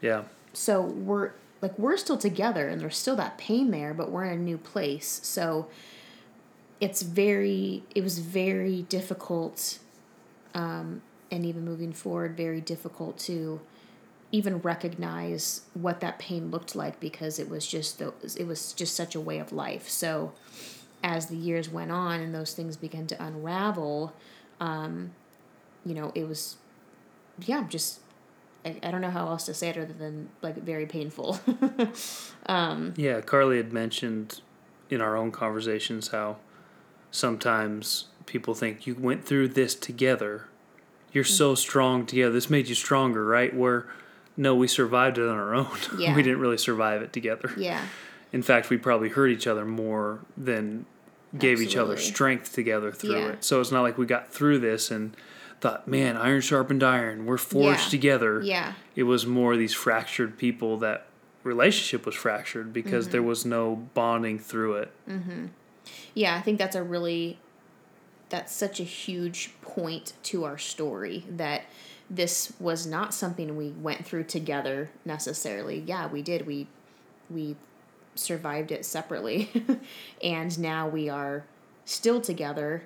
A: Yeah.
B: So we're like we're still together and there's still that pain there, but we're in a new place. So it's very it was very difficult um, and even moving forward very difficult to even recognize what that pain looked like because it was just the, it was just such a way of life. So as the years went on and those things began to unravel, um, you know, it was yeah, just I, I don't know how else to say it other than like very painful. (laughs) um,
A: yeah, Carly had mentioned in our own conversations how sometimes people think you went through this together. You're mm-hmm. so strong together. This made you stronger, right? Where no, we survived it on our own. (laughs) Yeah. we didn't really survive it together.
B: Yeah.
A: In fact, we probably hurt each other more than gave Absolutely. each other strength together through yeah. it. So it's not like we got through this and thought, man, iron sharpened iron. We're forged
B: yeah.
A: together.
B: Yeah.
A: It was more these fractured people that relationship was fractured because mm-hmm. there was no bonding through it.
B: Mm-hmm. Yeah, I think that's a really that's such a huge point to our story that this was not something we went through together necessarily. Yeah, we did. We we survived it separately. (laughs) and now we are still together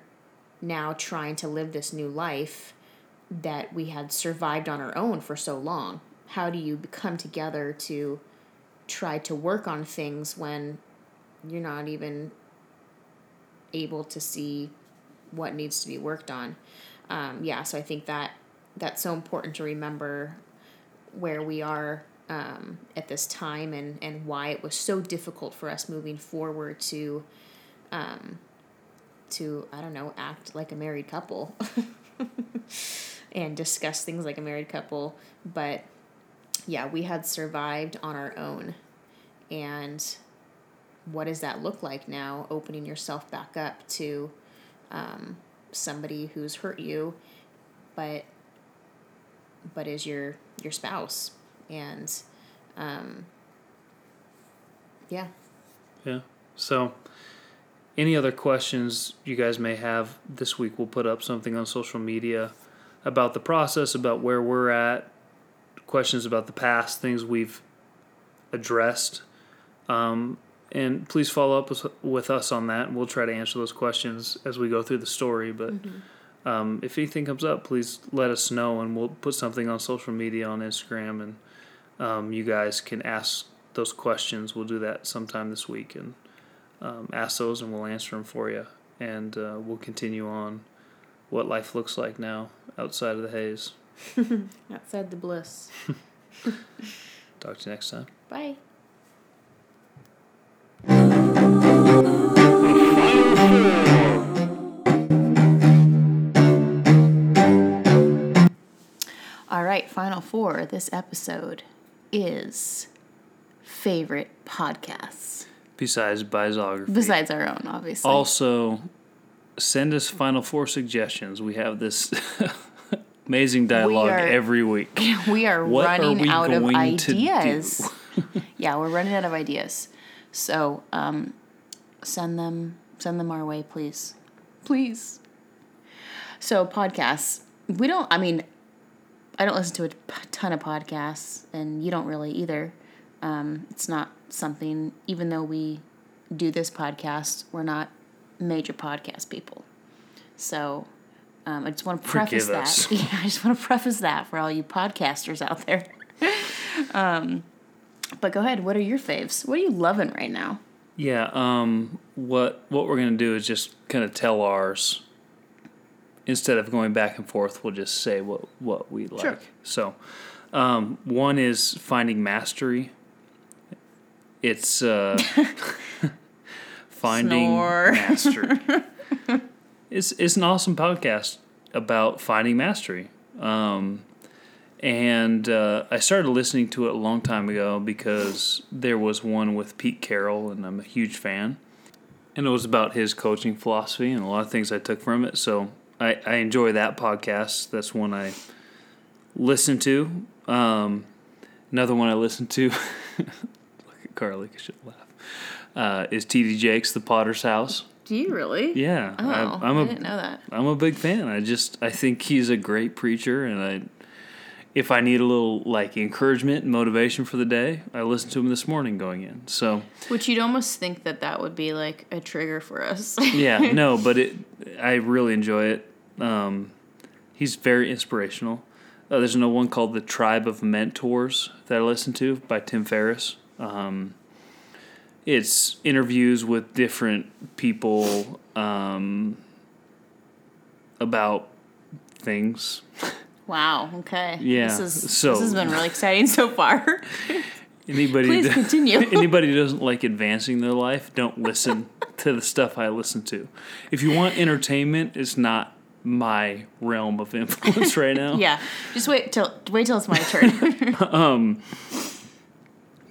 B: now trying to live this new life that we had survived on our own for so long. How do you come together to try to work on things when you're not even able to see what needs to be worked on? Um, yeah, so I think that that's so important to remember where we are um, at this time and, and why it was so difficult for us moving forward to um, to I don't know act like a married couple (laughs) and discuss things like a married couple. But yeah, we had survived on our own. And what does that look like now, opening yourself back up to um, somebody who's hurt you, but but is your your spouse and um, yeah
A: Yeah. So, any other questions you guys may have this week, we'll put up something on social media about the process, about where we're at, questions about the past, things we've addressed. Um, and please follow up with, with us on that, we'll try to answer those questions as we go through the story. But um, if anything comes up, please let us know, and we'll put something on social media on Instagram, and um, you guys can ask those questions. We'll do that sometime this week, and um, ask those, and we'll answer them for you. And uh, we'll continue on what life looks like now outside of the haze. (laughs)
B: outside the bliss (laughs)
A: Talk to you next time.
B: bye all right final four this episode is favorite podcasts
A: Besides Bizography.
B: besides our own obviously
A: Also, send us Final Four suggestions. We have this (laughs) amazing dialogue
B: are-
A: every week. (laughs)
B: we are
A: What are
B: running
A: we
B: out of
A: going to
B: ideas. (laughs) yeah, we're running out of ideas. So um, send them send them our way, please, please. So podcasts, we don't. I mean, I don't listen to a ton of podcasts, and you don't really either. Um, it's not something. Even though we do this podcast, we're not major podcast people. So um, I just want to preface
A: Forgive
B: that.
A: us. (laughs)
B: Yeah, I just want to preface that for all you podcasters out there. (laughs) um, but go ahead. What are your faves? What are you loving right now?
A: Yeah. Um. What What we're gonna do is just kind of tell ours. Instead of going back and forth, we'll just say what what we like.
B: Sure.
A: So, um, one is finding mastery. It's uh, (laughs) finding
B: Snore.
A: mastery. (laughs) it's it's an awesome podcast about finding mastery. Um, and uh, I started listening to it a long time ago because there was one with Pete Carroll, and I'm a huge fan. And it was about his coaching philosophy and a lot of things I took from it. So I, I enjoy that podcast. That's one I listen to. Um, another one I listen to, (laughs) Carly, I should laugh, uh, is TD Jakes, The Potter's House.
B: Do you really?
A: Yeah,
B: Oh,
A: I, I'm
B: I
A: a
B: didn't know that.
A: I'm a big fan. I just I think he's a great preacher, and I if I need a little like encouragement and motivation for the day, I listened to him this morning going in. So
B: Which you'd almost think that that would be like a trigger for us.
A: yeah, (laughs) no, but it I really enjoy it. Um, he's very inspirational. Uh, there's another one called The Tribe of Mentors that I listen to by Tim Ferriss. Um, it's interviews with different people um, about things.
B: wow. Okay.
A: Yeah,
B: This is
A: so-
B: this has been really exciting so far. (laughs)
A: Anybody
B: Please (laughs) continue.
A: anybody who doesn't like advancing their life, don't listen (laughs) to the stuff I listen to. If you want entertainment, it's not my realm of influence right now.
B: yeah. Just wait till wait till it's my turn.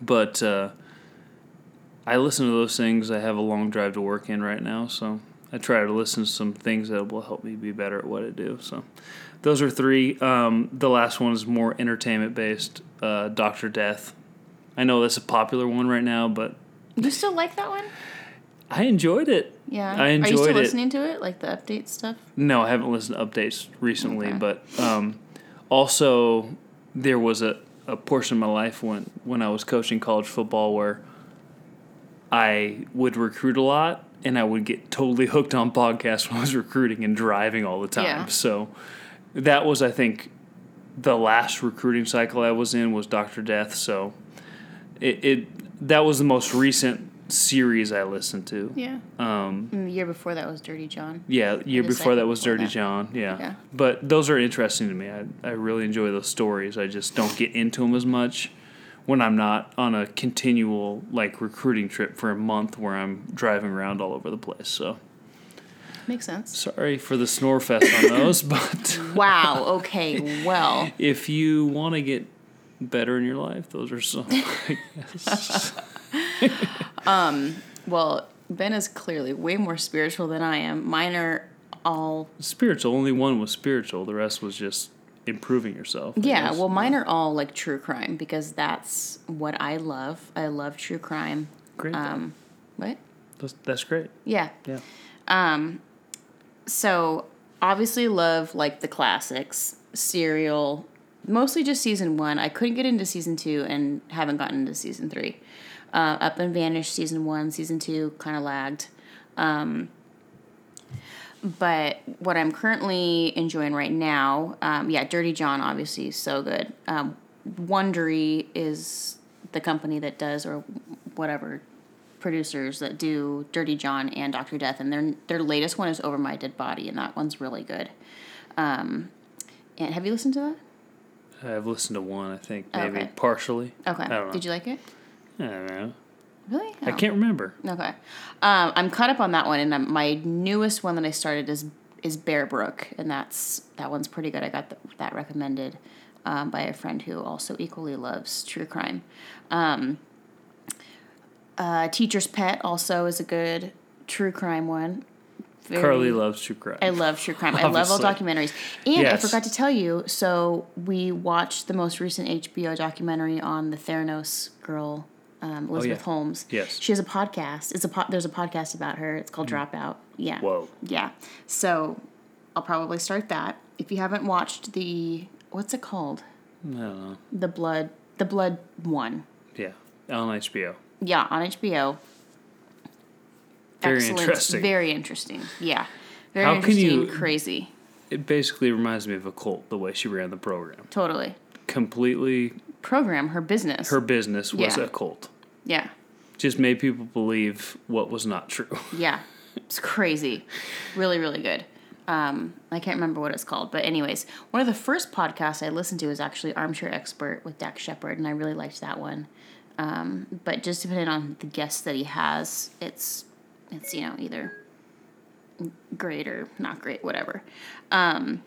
A: But uh, I listen to those things. I have a long drive to work in right now, so I try to listen to some things that will help me be better at what I do. So those are three. Um, the last one is more entertainment based. Uh, Doctor Death. I know that's a popular one right now, but
B: you still like that one?
A: I enjoyed it.
B: Yeah.
A: I
B: Are you still
A: it.
B: listening to it? Like the update stuff?
A: No, I haven't listened to updates recently,
B: Okay.
A: but um, also there was a, a portion of my life when, when I was coaching college football where I would recruit a lot and I would get totally (laughs) hooked on podcasts when I was recruiting and driving all the time.
B: Yeah.
A: So that was, I think, the last recruiting cycle I was in was Doctor Death. So it, it that was the most recent series I listened to.
B: Yeah.
A: Um,
B: And the year before that was Dirty John.
A: yeah, year before that was
B: before
A: Dirty
B: that.
A: John. Yeah.
B: Yeah.
A: But those are interesting to me. I, I really enjoy those stories. I just don't get into them as much when I'm not on a continual like recruiting trip for a month where I'm driving around all over the place. So
B: makes sense.
A: Sorry for the snore fest on those, (laughs) but (laughs)
B: Wow. Okay. Well,
A: if you want to get better in your life, those are some. (laughs) I guess. (laughs)
B: well, Ben is clearly way more spiritual than I am. Mine are all
A: spiritual. Only one was spiritual. The rest was just improving yourself. I
B: yeah.
A: guess.
B: Well, mine are all like true crime because that's what I love. I love true crime.
A: great.
B: Um, what?
A: that's, that's great.
B: Yeah.
A: Yeah.
B: So obviously love like the classics, Serial, mostly just season one. I couldn't get into season two and haven't gotten into season three. Uh, Up and Vanished season one, season two kind of lagged. Um, but what I'm currently enjoying right now, um, yeah, Dirty John obviously is so good. Um, Wondery is the company that does or whatever producers that do Dirty John and Doctor Death, and their their latest one is Over My Dead Body, and that one's really good. Um, and have you listened to that?
A: I've listened to one. I think
B: Oh,
A: maybe
B: okay.
A: partially.
B: Okay.
A: I don't know.
B: Did you like it?
A: I don't know.
B: Really?
A: I
B: Oh.
A: can't remember.
B: Okay. Um, I'm caught up on that one, and um, my newest one that I started is is Bear Brook, and that's that one's pretty good. I got th- that recommended um, by a friend who also equally loves true crime. Um, uh, Teacher's Pet also is a good true crime one. Very-
A: Carly loves true crime.
B: I love true crime. I love all documentaries. And I forgot to tell you, so we watched the most recent HBO documentary on the Theranos girl, um, Elizabeth
A: Oh, yeah.
B: Holmes.
A: Yes.
B: She has a podcast. It's a po- there's a podcast about her. It's called Dropout. Yeah.
A: Whoa.
B: Yeah. So I'll probably start that. If you haven't watched the what's it called?
A: I don't know.
B: The blood the blood one.
A: Yeah. On HBO.
B: Yeah, on HBO.
A: Very interesting.
B: Very interesting. Yeah. Very
A: How can you-
B: Crazy.
A: It basically reminds me of a cult the way she ran the program.
B: Totally.
A: Completely,
B: Program her business.
A: her business was
B: Yeah.
A: a cult.
B: Yeah.
A: Just made people believe what was not true. (laughs)
B: Yeah. It's crazy. Really, really good. Um, I can't remember what it's called, but anyways, one of the first podcasts I listened to was actually Armchair Expert with Dax Shepard, and I really liked that one. Um, but just depending on the guests that he has, it's it's you know either great or not great, whatever. Um,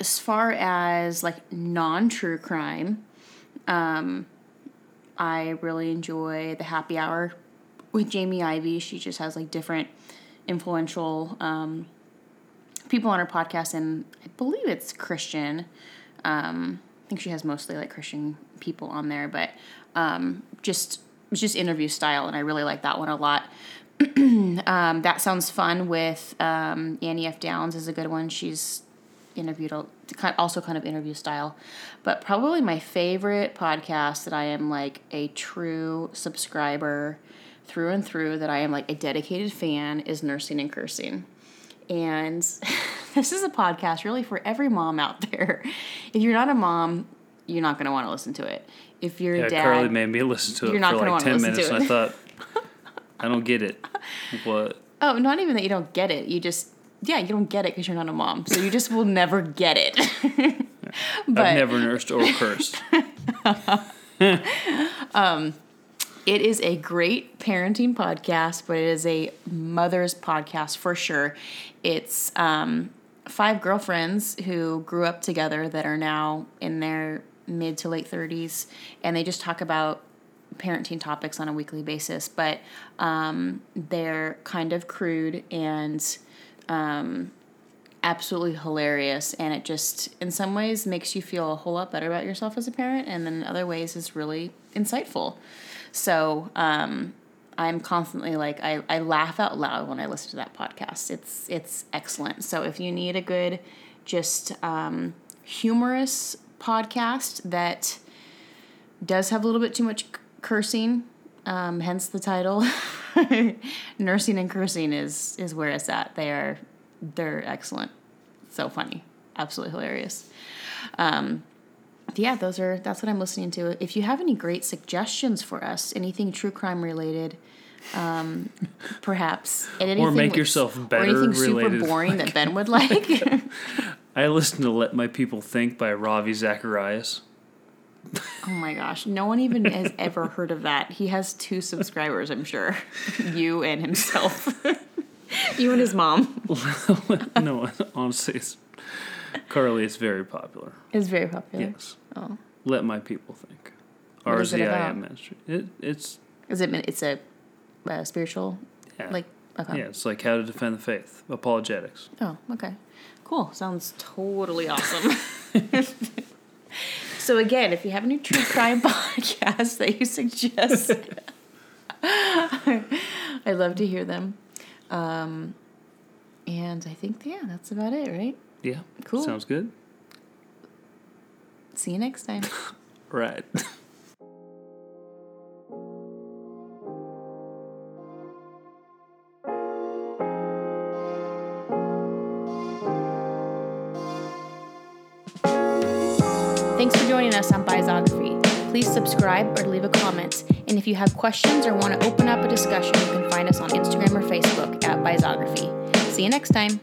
B: as far as like non true crime, um, I really enjoy the Happy Hour with Jamie Ivey. She just has like different influential um, people on her podcast, and I believe it's Christian. Um, I think she has mostly like Christian people on there, but um, just it's just interview style, and I really like that one a lot. (clears throat) um, that sounds fun with um, Annie F. Downs is a good one. She's interviewed also kind of interview style, but probably my favorite podcast that I am like a true subscriber through and through that I am like a dedicated fan is Nursing and Cursing. And (laughs) this is a podcast really for every mom out there. If you're not a mom, you're not going to want to listen to it. If you're
A: Yeah,
B: a dad,
A: Carly made me listen to
B: You're
A: it
B: not
A: for like
B: wanna
A: 10
B: listen to
A: minutes, and. I thought, (laughs) I don't get it. What?
B: Oh, not even that you don't get it. You just yeah, you don't get it because you're not a mom. So you just will never get it. (laughs) but
A: I've never nursed or cursed. (laughs)
B: it is a great parenting podcast, but it is a mother's podcast for sure. It's um, five girlfriends who grew up together that are now in their mid to late 30s, and they just talk about parenting topics on a weekly basis, but um, they're kind of crude and um, absolutely hilarious. And it just, in some ways, makes you feel a whole lot better about yourself as a parent, and then in other ways, is really insightful. So, um, I'm constantly like I, I laugh out loud when I listen to that podcast. It's it's excellent. So if you need a good, just um, humorous podcast that does have a little bit too much cursing, um, hence the title. (laughs) (laughs) Nursing and cursing is is where it's at. They are they're excellent, so funny, absolutely hilarious. Um, yeah, those are that's what I'm listening to. If you have any great suggestions for us, anything true crime related, um, (laughs) perhaps, and anything
A: make
B: with-
A: yourself
B: or
A: better
B: anything super
A: related,
B: boring that Ben would (laughs) like.
A: I listen to Let My People Think by Ravi Zacharias.
B: Oh my gosh, no one even has (laughs) ever heard of that. He has two subscribers, I'm sure, (laughs) you and himself. (laughs) you and his mom
A: no, honestly, it's, Carly is very popular.
B: It's very popular.
A: Yes.
B: Oh,
A: Let my people think.
B: What is it about?
A: RZIM ministry. It, it's
B: is it? It's a uh, spiritual,
A: yeah,
B: like okay.
A: yeah, it's like how to defend the faith, apologetics.
B: Oh, okay. Cool. Sounds totally awesome. So again, if you have any true crime (laughs) podcasts that you suggest, (laughs) I'd love to hear them. Um, and I think yeah, that's about it, right?
A: Yeah.
B: Cool.
A: Sounds good.
B: See you next time. (laughs)
A: Right.
B: Us on Bizography. Please subscribe or leave a comment. And if you have questions or want to open up a discussion, you can find us on Instagram or Facebook at Bizography. See you next time.